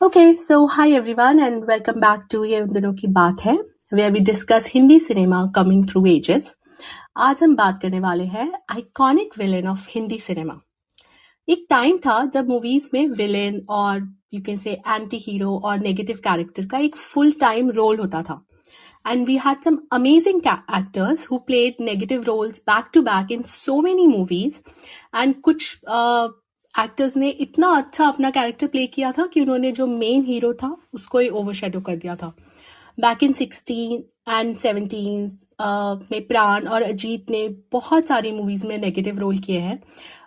Okay so hi everyone and welcome back to ये उन दिनों की बात है, where we discuss Hindi cinema coming through ages. आज हम बात करने वाले हैं iconic villain of Hindi cinema एक टाइम था जब मूवीज़ में विलेन और you can say anti hero और नेगेटिव कैरेक्टर का एक फुल टाइम रोल होता था. And we had some amazing actors who played negative roles back to back in so many movies and कुछ uh, एक्टर्स ने इतना अच्छा अपना कैरेक्टर प्ले किया था कि उन्होंने जो मेन हीरो था उसको ही ओवरशेडो कर दिया था। Back in sixteen and seventeen में प्राण और अजीत ने बहुत सारी मूवीज़ में नेगेटिव रोल किए हैं।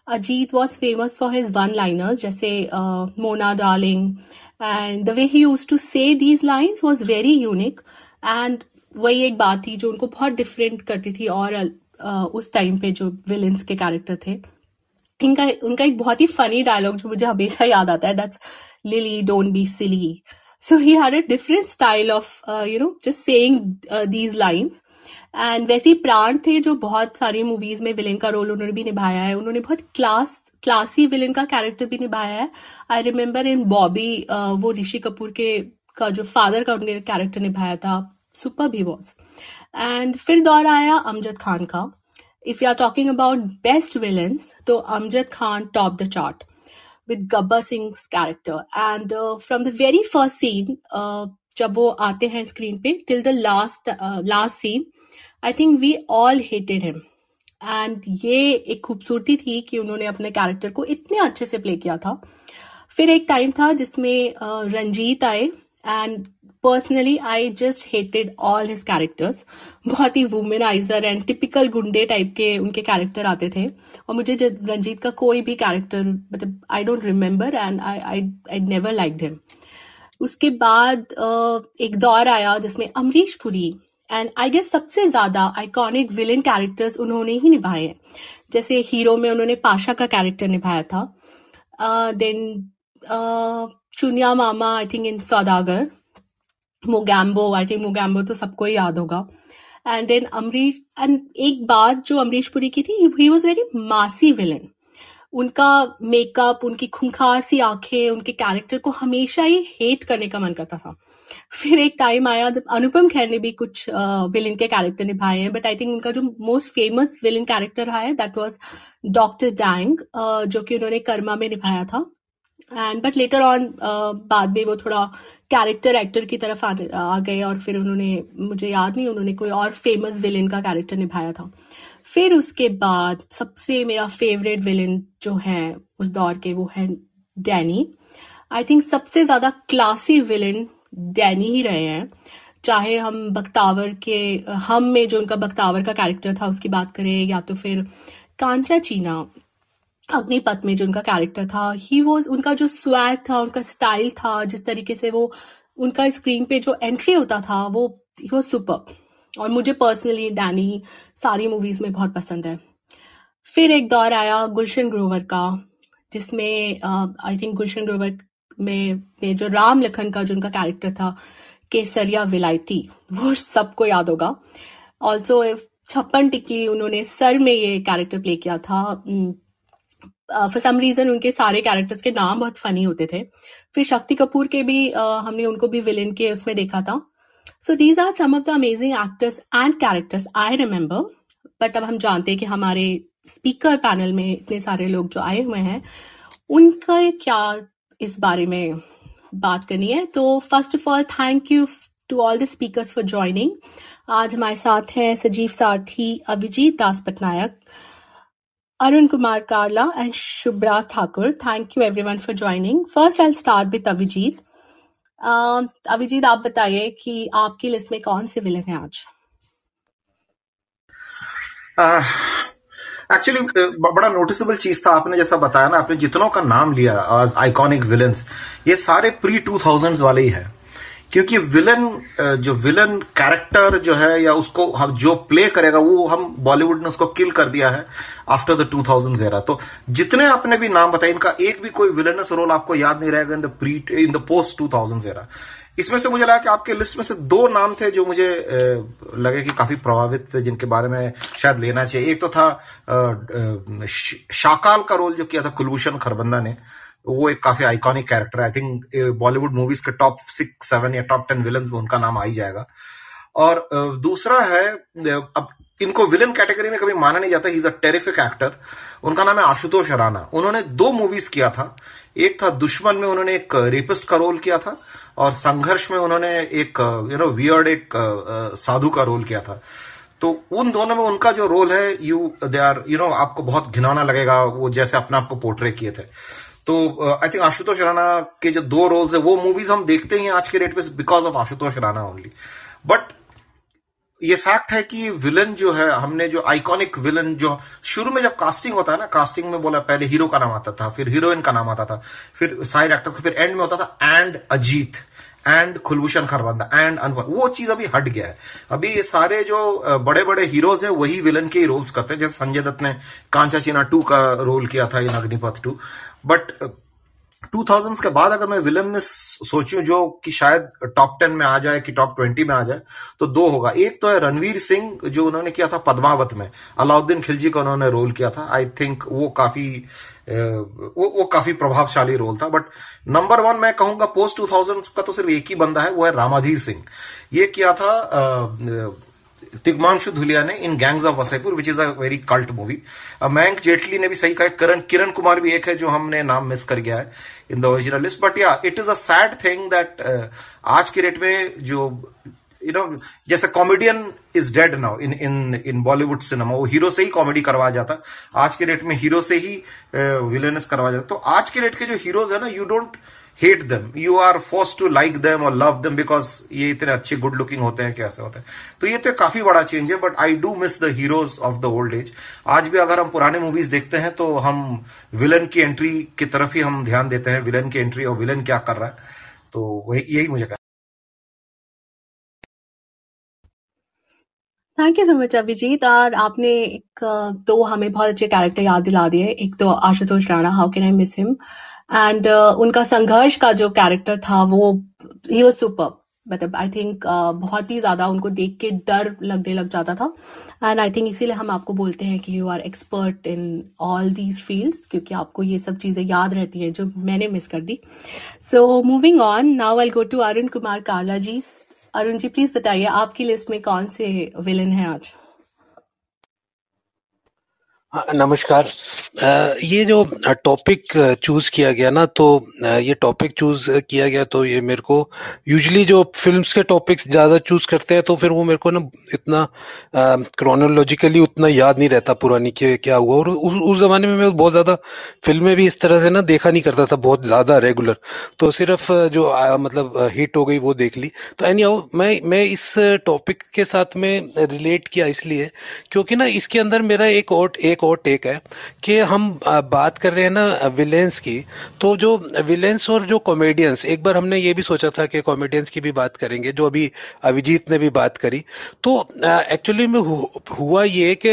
Ajit was famous for his one liners जैसे Mona darling and the way he use to say these lines was very unique and वही एक बात थी जो उनको बहुत डिफरेंट करती थी और uh, उस टाइम पे जो विलन्स के कैरेक्टर थे। इनका उनका एक बहुत ही फनी डायलॉग जो मुझे हमेशा याद आता है that's Lily don't be silly so he had a different style of you know just saying these lines and वैसे प्राण थे जो बहुत सारी मूवीज़ में विलेन का रोल उन्होंने भी निभाया है। उन्होंने बहुत क्लास क्लासी विलेन का कैरेक्टर भी निभाया है। आई रिमेम्बर इन बॉबी वो ऋषि कपूर के, का जो फादर का उन्होंने कैरेक्टर निभाया था। सुपर भी वॉज़ एंड फिर दौर आया अमजद खान का। If you are talking about best villains, तो Amjad Khan topped the chart with Gabbar Singh's character. And uh, from the very first scene, uh, जब वो आते हैं स्क्रीन पे the last uh, last scene, I think we all hated him. And ये एक खूबसूरती थी कि उन्होंने अपने कैरेक्टर को इतने अच्छे से प्ले किया था फिर एक टाइम था जिसमें uh, रंजीत आए and personally I just hated all his characters बहुत ही वुमेनाइजर एंड टिपिकल गुंडे टाइप के उनके कैरेक्टर आते थे। और मुझे रंजीत का कोई भी कैरेक्टर मतलब I don't remember and I I never like him उसके बाद एक दौर आया जिसमें Amrish Puri and I guess सबसे ज़्यादा आइकॉनिक विलेन कैरेक्टर्स उन्होंने ही निभाए हैं। जैसे हीरो में उन्होंने पाशा का कैरेक्टर निभाया था। Then Chuniya mama I think in Saudagar Mogambo I think Mogambo तो सबको ही याद होगा। एंड देन अमरीश एंड एक बात जो अमरीश पुरी की थी he was very massy villain उनका मेकअप उनकी खुंखार सी आँखें, उनके कैरेक्टर को हमेशा ही हेट करने का मन करता था। फिर एक टाइम आया जब अनुपम खेर ने भी कुछ विलन के कैरेक्टर निभाए हैं बट आई थिंक उनका जो मोस्ट फ़ेमस विलन कैरेक्टर रहा है दैट वाज डॉक्टर डैंग जो कि उन्होंने कर्मा में निभाया था। एंड बट लेटर ऑन बाद में वो थोड़ा कैरेक्टर एक्टर की तरफ़ आ, आ गए और फिर उन्होंने मुझे याद नहीं उन्होंने कोई और फ़ेमस विलेन का कैरेक्टर निभाया था। फिर उसके बाद सबसे मेरा फेवरेट विलेन जो है उस दौर के वो है डैनी आई थिंक सबसे ज़्यादा क्लासी विलेन डैनी ही रहे हैं। चाहे हम बख्तावर के हम में जो उनका बख्तावर का कैरेक्टर था उसकी बात करें या तो फिर कांचा चीना। अग्निपथ में जो उनका कैरेक्टर था ही वॉज़ उनका जो स्वैग था उनका स्टाइल था जिस तरीके से वो उनका स्क्रीन पे जो एंट्री होता था वो ही वो सुपर और मुझे पर्सनली डैनी सारी मूवीज़ में बहुत पसंद है। फिर एक दौर आया गुलशन ग्रोवर का जिसमें आई थिंक गुलशन ग्रोवर में, में जो राम लखन का जो उनका कैरेक्टर था केसरिया विलायती वो सबको याद होगा। ऑल्सो छप्पन टिक्की उन्होंने सर में ये कैरेक्टर प्ले किया था फॉर सम रीजन उनके सारे कैरेक्टर्स के नाम बहुत फनी होते थे। फिर शक्ति कपूर के भी uh, हमने उनको भी विलेन के उसमें देखा था। So these are some of the amazing actors and characters I remember but अब हम जानते हैं कि हमारे स्पीकर पैनल में इतने सारे लोग जो आए हुए हैं उनका क्या इस बारे में बात करनी है? तो first of all thank you to all the speakers for joining आज हमारे साथ हैं Sajeev Sarathi Abhijit Das Patnaik. Arun Kumar Karla and Shubhra Thakur. Thank you everyone for joining. First, I'll start with Avijit. Uh, Abhijit आप बताइए कि आपकी लिस्ट में कौन से विलन हैं आज एक्चुअली uh, बड़ा नोटिसेबल चीज़ था आपने जैसा बताया ना आपने जितनों का नाम लिया आइकॉनिक विलन्स ये सारे प्री टू थाउज़ेंड वाले ही है क्योंकि विलन जो विलन कैरेक्टर जो है या उसको हम जो प्ले करेगा, वो हम बॉलीवुड ने उसको किल कर दिया है after the two thousand era तो जितने आपने भी नाम बताए, इनका एक भी कोई विलनस रोल आपको याद नहीं रहेगा in the pre in the post two thousand era इसमें से मुझे लगा कि आपके लिस्ट में से दो नाम थे जो मुझे लगे कि काफ़ी प्रभावित थे, जिनके बारे में शायद लेना चाहिए। एक तो था शाकाल का रोल जो किया था कुलभूषण खरबंदा ने। वो एक काफ़ी आइकॉनिक कैरेक्टर है. आई थिंक बॉलीवुड मूवीज़ के टॉप सिक्स सेवन या टॉप टेन विलन में उनका नाम आ ही जाएगा. और दूसरा है अब इनको विलन कैटेगरी में कभी माना नहीं जाता. He is a terrific actor उनका नाम है आशुतोष राणा. उन्होंने दो मूवीज़ किया था. एक था दुश्मन में उन्होंने एक रेपिस्ट का रोल किया था और संघर्ष में उन्होंने एक यू नो वियर्ड एक साधु का रोल किया था. तो उन दोनों में उनका जो रोल है you they are you know आपको बहुत घिनौना लगेगा वो जैसे अपने आप को पोर्ट्रे किए थे. तो आई थिंक आशुतोष राणा के जो दो रोल्स है, वो मूवीज़ हम देखते हैं आज के डेट में because of Ashutosh Rana only but ये फैक्ट है कि विलन जो है, हमने जो आइकॉनिक विलन जो, शुरू में जब कास्टिंग होता है ना कास्टिंग में बोला, पहले हीरो का नाम आता था, फिर हीरोइन का नाम आता था, फिर साइड एक्टर्स का, फिर एंड में होता था and Ajit and Kulbhushan Kharbanda and Anwar वो चीज़ अभी हट गया है। अभी ये सारे जो बड़े बड़े हीरोज हैं, वही विलन के ही रोल्स करते हैं। जैसे संजय दत्त ने कांचा चीना टू का रोल किया था in Agneepath too but two thousand के बाद अगर मैं विलन में सोचूं जो कि शायद टॉप टेन में आ जाए, कि टॉप ट्वेंटी में आ जाए तो दो होगा। एक तो है रणवीर सिंह, जो उन्होंने किया था पद्मावत में। अलाउद्दीन खिलजी का उन्होंने रोल किया था। आई थिंक वो काफ़ी वो वो काफ़ी प्रभावशाली रोल था। बट नंबर वन मैं कहूँगा पोस्ट टू थाउज़ेंड का तो सिर्फ़ एक ही बंदा है, वो है रामाधीर सिंह। ये किया था तिग्मांशु धुलिया ने in Gangs of Wasseypur which is a very cult movie Mayank Jaitley ने भी सही कहा करण, किरण कुमार भी एक है जो हमने नाम मिस कर गया है in the original list but yeah it is a sad thing that आज के डेट में जो यू नो जैसे comedian is dead now in in in Bollywood cinema वो हीरो से ही कॉमेडी करवाया जाता। आज के डेट में हीरो से ही विलेनस करवाया जाता। तो आज के डेट के जो हीरोज है ना you don't hate them you are force to like them और लव देम बिकॉज़ ये इतने अच्छे गुड लुकिंग होते हैं, कैसे होते हैं? तो ये तो काफ़ी बड़ा चेंज है but I do miss the heroes of the old age आज भी अगर हम पुराने मूवीज़ देखते हैं तो हम विलन की एंट्री की तरफ़ ही हम ध्यान देते हैं विलन की एंट्री और विलन क्या कर रहा है। तो वही, यही मुझे thank you so much Abhijeet और आपने एक, दो हमें बहुत अच्छे कैरेक्टर याद दिला दिए। एक तो Ashutosh Rana how can I miss him and uh, उनका संघर्ष का जो कैरेक्टर था वो ही वॉज़ सुपर मतलब आई थिंक uh, बहुत ही ज़्यादा उनको देख के डर लगने लग जाता था। एंड आई थिंक इसीलिए हम आपको बोलते हैं कि you are expert in all these fields क्योंकि आपको ये सब चीज़ें याद रहती हैं जो मैंने मिस कर दी। So moving on now I go to Arun Kumar Kala ji Arun ji please बताइए आपकी लिस्ट में कौन से विलन है आज? नमस्कार। ये जो टॉपिक चूज़ किया गया ना तो ये टॉपिक चूज़ किया गया तो ये मेरे को यूजली जो फिल्म्स के टॉपिक्स ज़्यादा चूज़ करते हैं तो फिर वो मेरे को ना इतना क्रोनोलॉजिकली उतना याद नहीं रहता पुरानी के क्या हुआ। और उस उस ज़माने में मैं बहुत ज़्यादा फ़िल्में भी इस तरह से ना देखा नहीं करता था बहुत ज़्यादा रेगुलर तो सिर्फ़ जो आ, मतलब हिट हो गई वो देख ली। तो एनी मैं मैं इस टॉपिक के साथ में रिलेट किया इसलिए क्योंकि ना इसके अंदर मेरा एक और एक एक और टेक है कि हम बात कर रहे हैं ना विलेंस की। तो जो विलेंस और जो कॉमेडियंस एक बार हमने ये भी सोचा था कि कॉमेडियंस की भी बात करेंगे, जो अभी अभिजीत ने भी बात करी। तो एक्चुअली में हुआ ये कि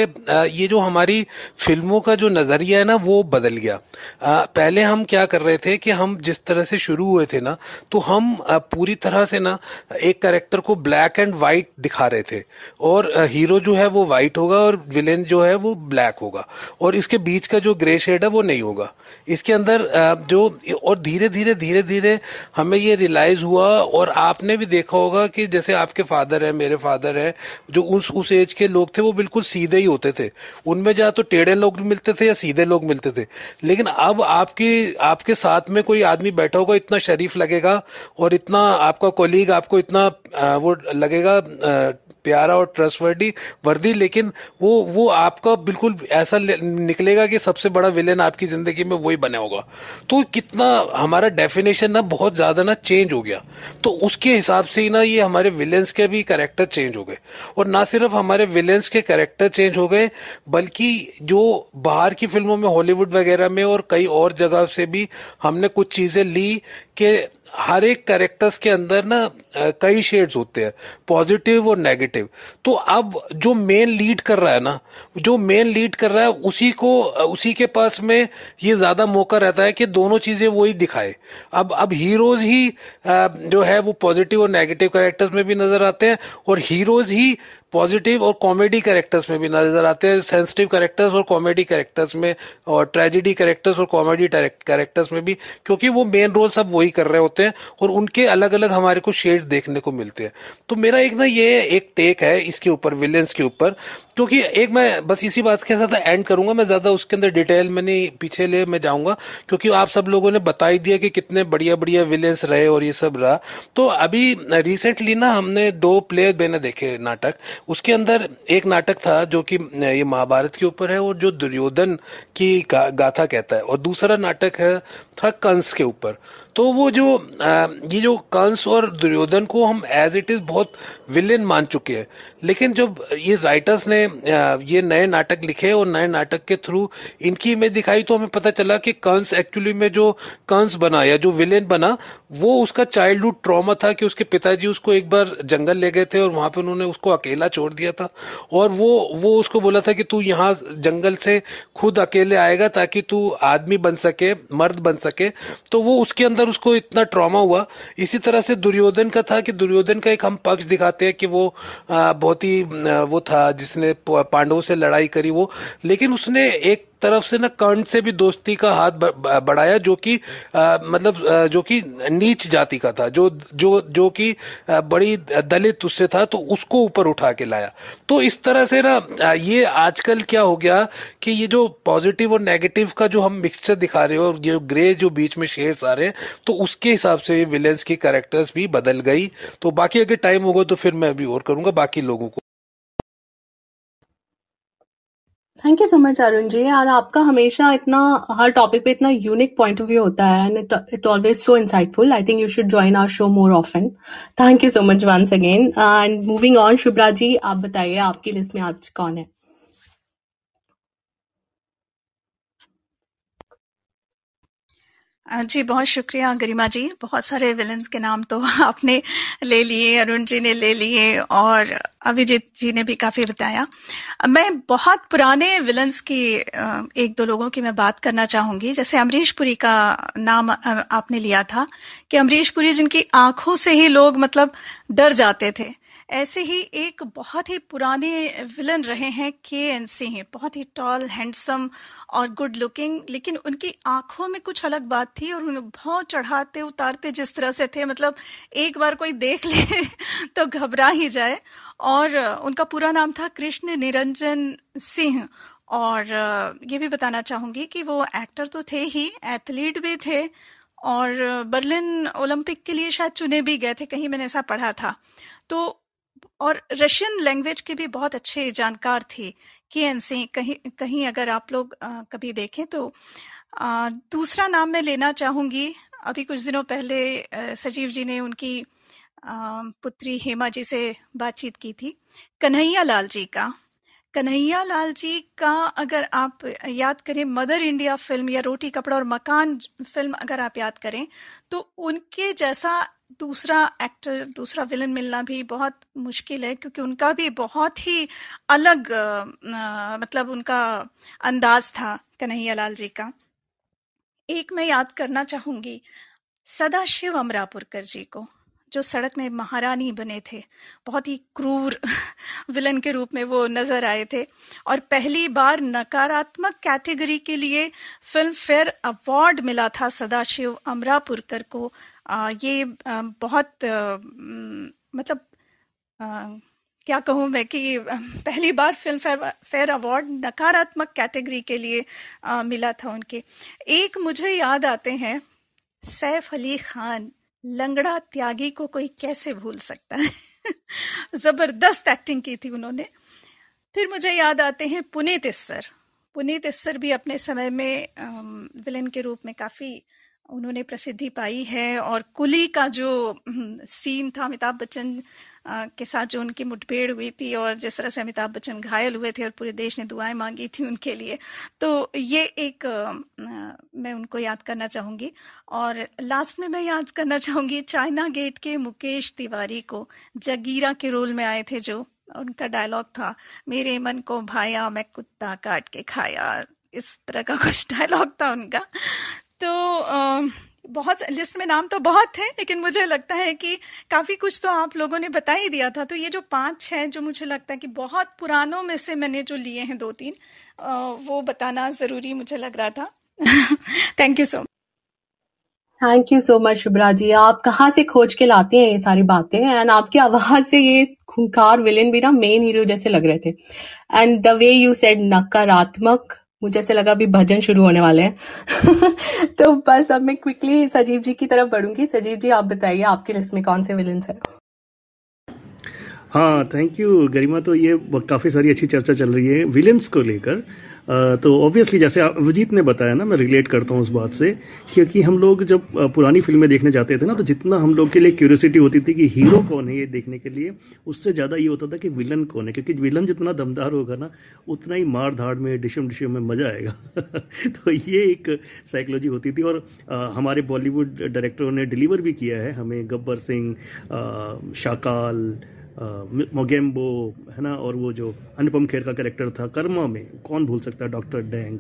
ये जो हमारी फ़िल्मों का जो नज़रिया है ना, वो बदल गया। पहले हम क्या कर रहे थे कि हम जिस तरह से शुरू हुए थे ना तो हम पूरी तरह से ना, एक करेक्टर को ब्लैक एंड व्हाइट दिखा रहे थे। और हीरो जो है वो व्हाइट होगा और विलेन जो है वो ब्लैक होगा। होगा। और इसके बीच का जो ग्रे शेड है, वो नहीं होगा। इसके अंदर जो, और धीरे धीरे धीरे धीरे हमें ये रियलाइज़ हुआ, और आपने भी देखा होगा कि जैसे आपके फादर है, मेरे फादर है, जो उस उस एज के लोग थे, वो बिल्कुल सीधे ही होते थे। उनमें जहाँ तो टेढ़े लोग मिलते थे या सीधे लोग मिलते थे। लेकिन अब आपकी, आपके साथ में कोई आदमी बैठा होगा, इतना शरीफ लगेगा, और इतना आपका कोलीग आपको इतना वो लगेगा प्यारा और ट्रस्टवर्दी वर्दी, लेकिन वो वो आपका बिल्कुल ऐसा निकलेगा कि सबसे बड़ा विलेन आपकी ज़िंदगी में वही बने होगा। तो कितना हमारा डेफिनेशन ना बहुत ज़्यादा ना चेंज हो गया। तो उसके हिसाब से ही ना ये हमारे विलेंस के भी करेक्टर चेंज हो गए। और ना सिर्फ़ हमारे विलेंस के करेक्टर चेंज हो गए, बल्कि जो बाहर की फ़िल्मों में हॉलीवुड वगैरह में और कई और जगह से भी हमने कुछ चीज़ें ली कि हर एक कैरेक्टर्स के अंदर ना कई शेड्स होते हैं पॉजिटिव और नेगेटिव तो अब जो मेन लीड कर रहा है ना, जो मेन लीड कर रहा है, उसी को उसी के पास में ये ज़्यादा मौका रहता है कि दोनों चीज़ें वो ही दिखाए। अब अब हीरोज ही जो है वो पॉजिटिव और नेगेटिव कैरेक्टर्स में भी नज़र आते हैं, और हीरोज ही पॉजिटिव और कॉमेडी कैरेक्टर्स में भी नज़र आते हैं। सेंसिटिव कैरेक्टर्स और कॉमेडी कैरेक्टर्स में और ट्रेजिडी कैरेक्टर्स और कॉमेडी कैरेक्टर्स में भी, क्योंकि वो मेन रोल सब वही कर रहे होते हैं और उनके अलग अलग हमारे को शेड देखने को मिलते हैं। तो मेरा एक ना ये एक टेक है इसके ऊपर विलेंस के ऊपर, क्योंकि एक मैं बस इसी बात के साथ एंड करूँगा। मैं ज़्यादा उसके अंदर डिटेल में नहीं, पीछे ले मैं जाऊँगा, क्योंकि आप सब लोगों ने बता ही दिया कि कितने बढ़िया बढ़िया विलेंस रहे और ये सब रहा। तो अभी रिसेंटली ना हमने दो प्ले मैंने देखे नाटक उसके अंदर एक नाटक था जो कि ये महाभारत के ऊपर है और जो दुर्योधन की गाथा कहता है। और दूसरा नाटक है था कंस के ऊपर। तो वो जो ये जो कंस और दुर्योधन को हम एज इट इज़ बहुत विलेन मान चुके हैं। लेकिन जब ये राइटर्स ने ये नए नाटक लिखे और नए नाटक के थ्रू इनकी इमेज दिखाई तो हमें पता चला कि कंस एक्चुअली में जो कंस बना या जो विलेन बना, वो उसका चाइल्डहुड ट्रॉमा था कि उसके पिताजी उसको एक बार जंगल ले गए थे और वहाँ पे उन्होंने उसको अकेला छोड़ दिया था। और वो वो उसको बोला था कि तू यहाँ जंगल से खुद अकेले आएगा ताकि तू आदमी बन सके, मर्द बन सके। तो वो उसके अंदर उसको इतना ट्रॉमा हुआ। इसी तरह से दुर्योधन का था कि दुर्योधन का एक हम पक्ष दिखाते हैं कि वो बहुत ही वो था जिसने पांडवों से लड़ाई करी वो। लेकिन उसने एक तरफ़ से ना कर्ण से भी दोस्ती का हाथ बढ़ाया, जो कि मतलब जो कि नीच जाति का था, जो जो जो कि बड़ी दलित उससे था तो उसको ऊपर उठा के लाया। तो इस तरह से ना ये आजकल क्या हो गया कि ये जो पॉजिटिव और नेगेटिव का जो हम मिक्सचर दिखा रहे हो और ये ग्रे जो बीच में शेड्स आ रहे हैं तो उसके हिसाब से विलेंस की कैरेक्टर्स भी बदल गई। तो बाकी अगर टाइम होगा तो फिर मैं अभी और करूँगा, बाकी लोगों को। Thank you so much Arun ji और आपका हमेशा इतना, हर टॉपिक पे इतना यूनिक पॉइंट ऑफ़ व्यू होता है and it always so insightful I think you should join our show more often thank you so much once again and moving on Shubhra ji आप बताइए, आपकी लिस्ट में आज कौन है? जी, बहुत शुक्रिया गरिमा जी। बहुत सारे विलन्स के नाम तो आपने ले लिए, अरुण जी ने ले लिए और अभिजीत जी ने भी काफ़ी बताया। मैं बहुत पुराने विलन्स की एक दो लोगों की मैं बात करना चाहूँगी। जैसे अमरीश पुरी का नाम आपने लिया था कि अमरीश पुरी जिनकी आँखों से ही लोग मतलब डर जाते थे। ऐसे ही एक बहुत ही पुराने विलन रहे हैं के एन सिंह, बहुत ही टॉल हैंडसम और गुड लुकिंग लेकिन उनकी आँखों में कुछ अलग बात थी और उन्हें बहुत चढ़ाते, उतारते जिस तरह से थे। मतलब एक बार कोई देख ले तो घबरा ही जाए। और उनका पूरा नाम था कृष्ण निरंजन सिंह। और ये भी बताना चाहूँगी कि वो एक्टर तो थे ही एथलीट भी थे और बर्लिन ओलंपिक के लिए शायद चुने भी गए थे, कहीं मैंने ऐसा पढ़ा था। तो और रशियन लैंग्वेज के भी बहुत अच्छे जानकार थे के एन सिंह कहीं कहीं अगर आप लोग कभी देखें तो आ, दूसरा नाम मैं लेना चाहूँगी। अभी कुछ दिनों पहले आ, सजीव जी ने उनकी आ, पुत्री हेमा जी से बातचीत की थी। कन्हैया लाल जी का। कन्हैया लाल जी का अगर आप याद करें मदर इंडिया फ़िल्म या रोटी कपड़ा और मकान फ़िल्म अगर आप याद करें तो उनके जैसा दूसरा एक्टर दूसरा विलन मिलना भी बहुत मुश्किल है क्योंकि उनका भी बहुत ही अलग आ, मतलब उनका अंदाज था कन्हैया लाल जी का। एक मैं याद करना चाहूँगी सदाशिव अमरापुरकर जी को। जो सड़क में महारानी बने थे बहुत ही क्रूर विलन के रूप में वो नज़र आए थे। और पहली बार नकारात्मक कैटेगरी के लिए फ़िल्म फेयर अवार्ड मिला था सदाशिव अमरापुरकर को। आ, ये आ, बहुत आ, मतलब आ, क्या कहूँ मैं कि पहली बार फ़िल्म फेयर फेयर अवार्ड नकारात्मक कैटेगरी के लिए आ, मिला था उनके। एक मुझे याद आते हैं सैफ अली खान लंगड़ा त्यागी को कोई कैसे भूल सकता है? ज़बरदस्त एक्टिंग की थी उन्होंने। फिर मुझे याद आते हैं पुनीत इस्सर। पुनीत इस्सर भी अपने समय में विलेन के रूप में काफ़ी उन्होंने प्रसिद्धि पाई है और कुली का जो सीन था, अमिताभ बच्चन के साथ जो उनकी मुठभेड़ हुई थी और जिस तरह से अमिताभ बच्चन घायल हुए थे और पूरे देश ने दुआएँ मांगी थी उनके लिए। तो ये एक मैं उनको याद करना चाहूँगी। और लास्ट में मैं याद करना चाहूँगी चाइना गेट के मुकेश तिवारी को, जगीरा के रोल में आए थे जो, उनका डायलॉग था, मेरे मन को भाया, मैं कुत्ता काट के खाया। इस तरह का कुछ डायलॉग था उनका। तो बहुत लिस्ट में नाम तो बहुत थे, लेकिन मुझे लगता है कि काफ़ी कुछ तो आप लोगों ने बता ही दिया था। तो ये जो पाँच हैं जो मुझे लगता है कि बहुत पुरानों में से मैंने जो लिए हैं दो, तीन वो बताना ज़रूरी मुझे लग रहा था। Thank you so much thank you so much Shubhra ji. आप कहाँ से खोज के लाते हैं ये सारी बातें? एंड आपकी आवाज़ से ये खूंखार विलेन भी ना मेन हीरो जैसे लग रहे थे। And the way you said नकारात्मक मुझे ऐसे लगा अभी भजन शुरू होने वाले हैं। तो बस अब मैं क्विकली सजीव जी की तरफ़ बढ़ूँगी। सजीव जी, आप बताइए, आपकी लिस्ट में कौन से विलन है? हाँ थैंक यू गरिमा। तो ये काफ़ी सारी अच्छी चर्चा चल रही है विलन्स को लेकर। तो ऑब्वियसली जैसे अभिजीत ने बताया ना मैं रिलेट करता हूँ उस बात से क्योंकि हम लोग जब पुरानी फ़िल्में देखने जाते थे ना तो जितना हम लोग के लिए क्यूरियोसिटी होती थी कि हीरो कौन है ये देखने के लिए उससे ज़्यादा ये होता था कि विलन कौन है क्योंकि विलन जितना दमदार होगा ना उतना ही मार धाड़ में डिशम डिशम में मज़ा आएगा। तो ये एक साइकोलॉजी होती थी और आ, हमारे बॉलीवुड डायरेक्टरों ने डिलीवर भी किया है हमें गब्बर सिंह शाकाल मोगेम्बो है ना? और वो जो अनुपम खेर का कैरेक्टर था कर्मा में कौन भूल सकता है डॉक्टर डैंग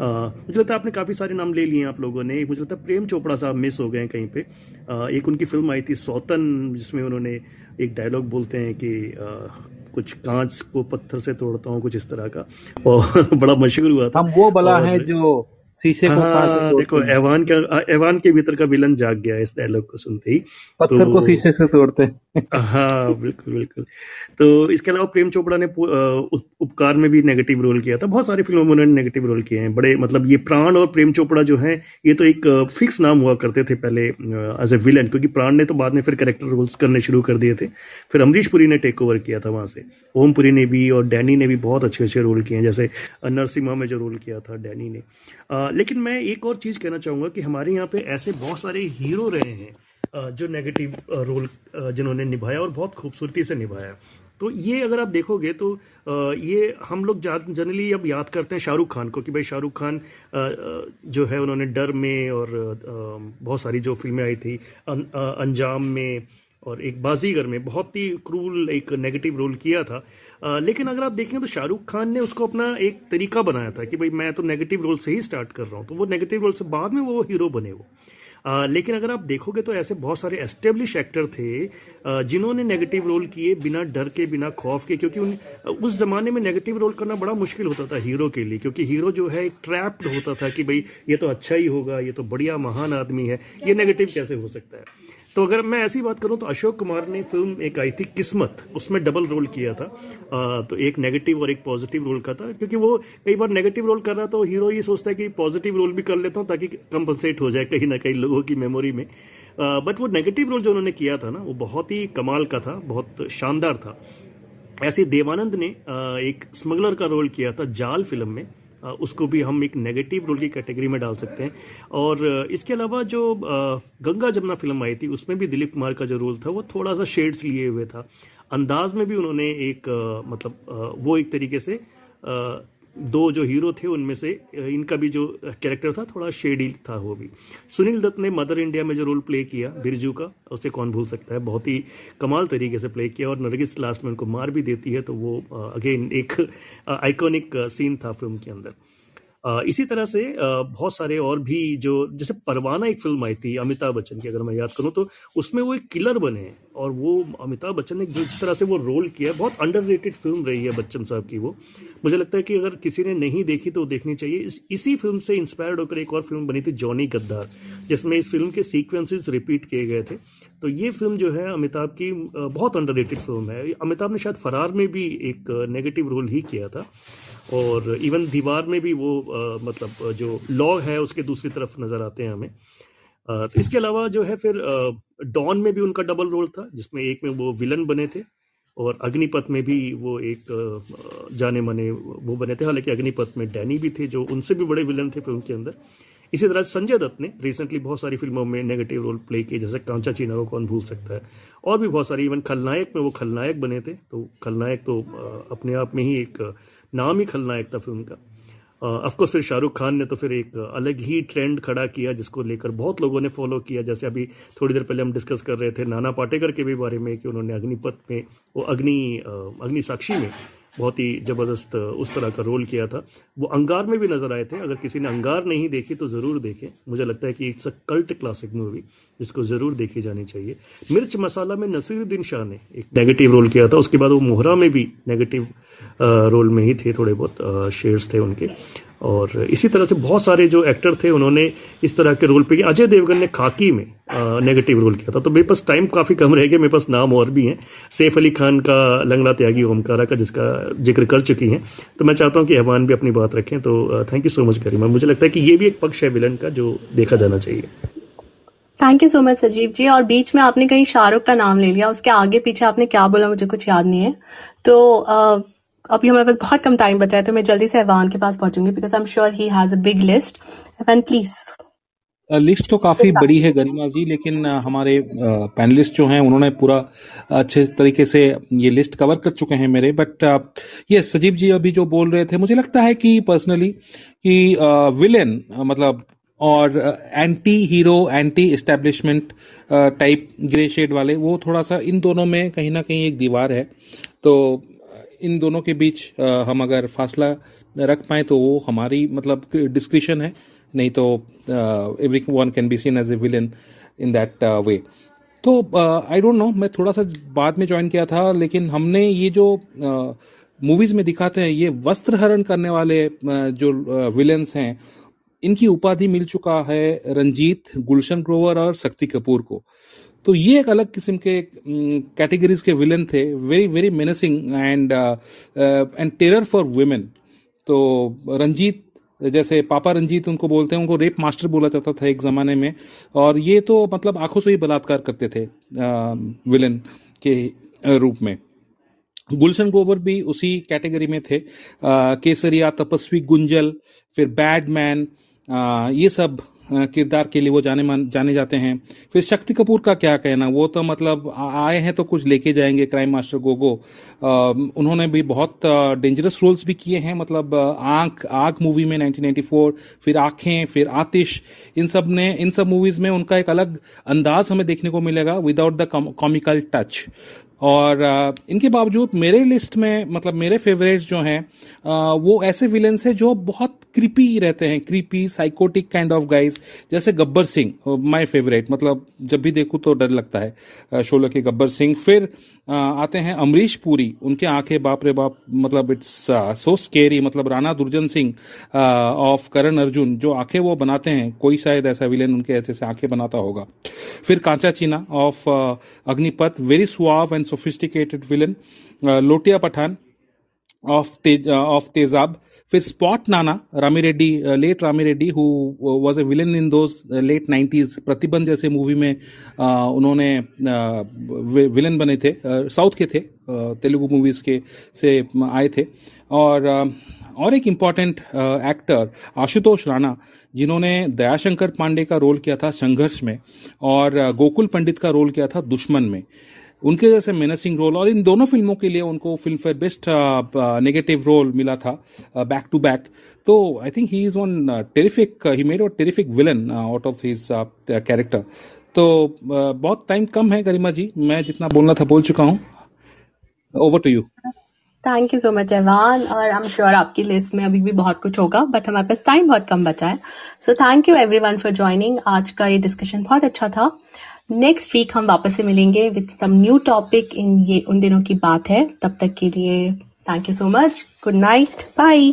मुझे लगता है आपने काफ़ी सारे नाम ले लिए हैं आप लोगों ने। मुझे लगता है प्रेम चोपड़ा साहब मिस हो गए हैं कहीं पे। आ, एक उनकी फ़िल्म आई थी सौतन जिसमें उन्होंने एक डायलॉग बोलते हैं कि आ, कुछ कांच को पत्थर से तोड़ता हूँ कुछ इस तरह का। और बड़ा मशहूर हुआ था। हम वो बला है जो शीशे को हाँ, देखो एवान का एवान के भीतर का विलन जाग गया इस डायलॉग को सुनते ही। पत्थर तो, को शीशे से तोड़ते हाँ। बिल्कुल बिल्कुल। तो इसके अलावा प्रेम चोपड़ा ने उपकार में भी नेगेटिव रोल किया था। बहुत सारी फ़िल्मों में उन्होंने नेगेटिव रोल किए हैं। बड़े मतलब ये प्राण और प्रेम चोपड़ा जो है ये तो एक फिक्स नाम हुआ करते थे पहले एज ए विलन क्योंकि प्राण ने तो बाद में फिर कैरेक्टर रोल्स करने शुरू कर दिए थे। फिर अमरीश पुरी ने टेक ओवर किया था वहाँ से। ओमपुरी ने भी और डैनी ने भी बहुत अच्छे अच्छे रोल किए हैं। जैसे नरसिम्हा में जो रोल किया था डैनी ने। लेकिन मैं एक और चीज़ कहना चाहूँगा कि हमारे यहाँ पे ऐसे बहुत सारे हीरो रहे हैं जो नेगेटिव रोल जिन्होंने निभाया और बहुत खूबसूरती से निभाया। तो ये अगर आप देखोगे तो ये हम लोग जनरली अब याद करते हैं शाहरुख खान को कि भाई शाहरुख खान जो है उन्होंने डर में और बहुत सारी जो फ़िल्में आई थी अंजाम में और एक बाजीगर में बहुत ही क्रूल एक नेगेटिव रोल किया था। आ, लेकिन अगर आप देखें तो शाहरुख खान ने उसको अपना एक तरीका बनाया था कि भाई मैं तो नेगेटिव रोल से ही स्टार्ट कर रहा हूँ तो वो नेगेटिव रोल से बाद में वो हीरो बने वो। आ, लेकिन अगर आप देखोगे तो ऐसे बहुत सारे एस्टेब्लिश एक्टर थे जिन्होंने नेगेटिव रोल किए बिना डर के बिना खौफ के क्योंकि उन उस जमाने में नेगेटिव रोल करना बड़ा मुश्किल होता था हीरो के लिए क्योंकि हीरो जो है एक ट्रैप्ड होता था कि भाई ये तो अच्छा ही होगा ये तो बढ़िया महान आदमी है ये नेगेटिव कैसे हो सकता है? तो अगर मैं ऐसी बात करूँ तो अशोक कुमार ने फ़िल्म एक आई थी किस्मत उसमें डबल रोल किया था। आ, तो एक नेगेटिव और एक पॉजिटिव रोल का था क्योंकि वो कई बार नेगेटिव रोल कर रहा तो हीरो ये सोचता है कि पॉजिटिव रोल भी कर लेता हूँ ताकि कंपनसेट हो जाए कहीं ना कहीं लोगों की मेमोरी में। बट वो नेगेटिव रोल जो उन्होंने किया था ना वो बहुत ही कमाल का था बहुत शानदार था। ऐसे देवानंद ने एक स्मगलर का रोल किया था जाल फ़िल्म में। उसको भी हम एक नेगेटिव रोल की कैटेगरी में डाल सकते हैं। और इसके अलावा जो गंगा जमुना फ़िल्म आई थी, उसमें भी दिलीप कुमार का जो रोल था, वो थोड़ा सा शेड्स लिए हुए था। अंदाज में भी उन्होंने एक मतलब वो एक तरीके से दो जो हीरो थे, उनमें से इनका भी जो कैरेक्टर था, थोड़ा शेडी था वो भी। सुनील दत्त ने मदर इंडिया में जो रोल प्ले किया, बिरजू का, उसे कौन भूल सकता है? बहुत ही कमाल तरीके से प्ले किया और नरगिस लास्ट में उनको मार भी देती है तो वो अगेन एक आइकॉनिक सीन था फ़िल्म के अंदर। इसी तरह से बहुत सारे और भी जो जैसे परवाना एक फ़िल्म आई थी अमिताभ बच्चन की अगर मैं याद करूँ तो उसमें वो एक किलर बने और वो अमिताभ बच्चन ने जिस तरह से वो रोल किया है बहुत अंडर फ़िल्म रही है बच्चन साहब की वो। मुझे लगता है कि अगर किसी ने नहीं देखी तो देखनी चाहिए। इस, इसी फ़िल्म से इंस्पायर्ड होकर एक और फ़िल्म बनी थी जॉनी गद्दार जिसमें इस फ़िल्म के सीक्वेंसेस रिपीट किए गए थे। तो ये फ़िल्म जो है अमिताभ की बहुत अंडर फ़िल्म है। अमिताभ ने शायद फरार में भी एक नेगेटिव रोल ही किया था। और इवन दीवार में भी वो आ, मतलब जो लॉ है उसके दूसरी तरफ़ नज़र आते हैं हमें। आ, तो इसके अलावा जो है फिर डॉन में भी उनका डबल रोल था जिसमें एक में वो विलन बने थे और अग्निपथ में भी वो एक जाने माने वो बने थे। हालाँकि अग्निपथ में डैनी भी थे जो उनसे भी बड़े विलन थे फ़िल्म के अंदर। इसी तरह संजय दत्त ने रिसेंटली बहुत सारी फ़िल्मों में नेगेटिव रोल प्ले किए जैसे कांचा चीना को कौन भूल सकता है। और भी बहुत सारी इवन खलनायक में वो खलनायक बने थे तो खलनायक तो अपने आप में ही एक नाम ही खलना एक था फ़िल्म का अफकोर्स फिर शाहरुख खान ने तो फिर एक अलग ही ट्रेंड खड़ा किया जिसको लेकर बहुत लोगों ने फॉलो किया। जैसे अभी थोड़ी देर पहले हम डिस्कस कर रहे थे नाना पाटेकर के भी बारे में कि उन्होंने अग्निपथ में, वो अग्नि अग्नि साक्षी में बहुत ही ज़बरदस्त उस तरह का रोल किया था। वो अंगार में भी नज़र आए थे। अगर किसी ने अंगार नहीं देखी तो ज़रूर देखें। मुझे लगता है कि it's a cult classic movie, जिसको ज़रूर देखी जानी चाहिए। मिर्च मसाला में नसीरुद्दीन शाह ने एक नेगेटिव रोल किया था। उसके बाद वो मोहरा में भी नेगेटिव रोल में ही थे थोड़े बहुत शेयर्स थे उनके। और इसी तरह से बहुत सारे जो एक्टर थे, उन्होंने इस तरह के रोल पे किया। अजय देवगन ने खाकी में नेगेटिव रोल किया था। तो मेरे पास टाइम काफ़ी कम रह गया, मेरे पास नाम और भी हैं। सैफ अली खान का लंगड़ा त्यागी ओमकारा का, जिसका ज़िक्र कर चुकी हैं। तो मैं चाहता हूँ कि अहवान भी अपनी बात रखें तो thank you so much Karima. मुझे लगता है कि ये भी एक पक्ष है विलन का, जो देखा जाना चाहिए। थैंक यू सो मच सजीव जी। और बीच में आपने कहीं शाहरुख का नाम ले लिया, उसके आगे पीछे आपने क्या बोला, मुझे कुछ याद नहीं है। तो अभी हमारे पास बहुत कम टाइम बचा है तो मैं जल्दी से अहवान के पास पहुंचूँगी because I am sure he has a big list Ahwan please list तो काफ़ी बड़ी है गरिमा जी लेकिन हमारे पैनलिस्ट जो हैं उन्होंने पूरा अच्छे तरीके से ये लिस्ट कवर कर चुके हैं मेरे बट ये सजीव जी अभी जो बोल रहे थे मुझे लगता है कि पर्सनली कि विलेन मतलब और anti hero anti establishment type grey shade वाले वो थोड़ा सा इन दोनों में कहीं ना कहीं एक दीवार है। तो इन दोनों के बीच हम अगर फासला रख पाए तो वो हमारी मतलब डिस्क्रिशन है। नहीं तो everyone can be seen as a villain in that way तो आई डोंट नो मैं थोड़ा सा बाद में ज्वाइन किया था लेकिन हमने ये जो मूवीज़ uh, में दिखाते हैं ये वस्त्र हरण करने वाले uh, जो विलन्स uh, हैं इनकी उपाधि मिल चुका है रंजीत गुलशन ग्रोवर और शक्ति कपूर को। तो ये एक अलग किस्म के कैटेगरीज के विलन थे। Very very menacing and and terror for women तो रंजीत, जैसे पापा रंजीत उनको बोलते हैं, उनको रेप मास्टर बोला जाता था एक जमाने में। और ये तो मतलब आँखों से ही बलात्कार करते थे विलन के रूप में। गुलशन गोवर भी उसी कैटेगरी में थे। केसरिया, तपस्वी, गुंजल, फिर बैडमैन ये सब किरदार के लिए वो जाने मान, जाने जाते हैं। फिर शक्ति कपूर का क्या कहना? वो तो मतलब आए हैं तो कुछ लेके जाएँगे क्राइम मास्टर गोगो उन्होंने भी बहुत डेंजरस रोल्स भी किए हैं मतलब आँख, आग मूवी में 1994 फिर आँखें, फिर आतिश। इन सबने, इन सब मूवीज़ में उनका एक अलग अंदाज हमें देखने को मिलेगा विदाउट द कॉमिकल टच और इनके बावजूद मेरे लिस्ट में मतलब मेरे फेवरेट्स जो हैं वो ऐसे विलेंस हैं जो बहुत क्रीपी रहते हैं creepy psychotic kind of guys जैसे गब्बर सिंह माय फेवरेट मतलब जब भी देखूँ तो डर लगता है शोले के गब्बर सिंह। फिर आते हैं अमरीश पुरी, उनके आँखें बाप रे बाप मतलब इट्स सो स्केरी मतलब राणा दुर्जन सिंह ऑफ़ करण अर्जुन, जो आँखें वो बनाते हैं, कोई शायद ऐसा विलेन उनके ऐसे से आँखें बनाता होगा। फिर Kancha Cheena of Agneepath very suave and sophisticated villain Lotiya Pathan of Tej of Tezaab फिर spot Nana Rami Reddy late Rami Reddy who was a villain in those late nineties प्रतिबंध जैसे मूवी में uh, उन्होंने villain uh, बने थे south uh, के थे Telugu movies के से आए थे। और और एक इंपॉर्टेंट एक्टर आशुतोष राणा जिन्होंने दयाशंकर पांडे का रोल किया था संघर्ष में और गोकुल पंडित का रोल किया था दुश्मन में। उनके जैसे मेनसिंग रोल और इन दोनों फ़िल्मों के लिए उनको Filmfare best negative role मिला था बैक टू बैक तो I think he is one terrific he made a terrific villain out of his character तो uh, बहुत टाइम कम है गरिमा जी मैं जितना बोलना था बोल चुका हूँ। Over to you thank you so much Ahwan और आई एम श्योर आपकी लिस्ट में अभी भी बहुत कुछ होगा बट हमारे पास टाइम बहुत कम बचा है। So thank you everyone for joining आज का ये डिस्कशन बहुत अच्छा था। नेक्स्ट वीक हम वापस से मिलेंगे with some new topic in ये उन दिनों की बात है। तब तक के लिए thank you so much good night bye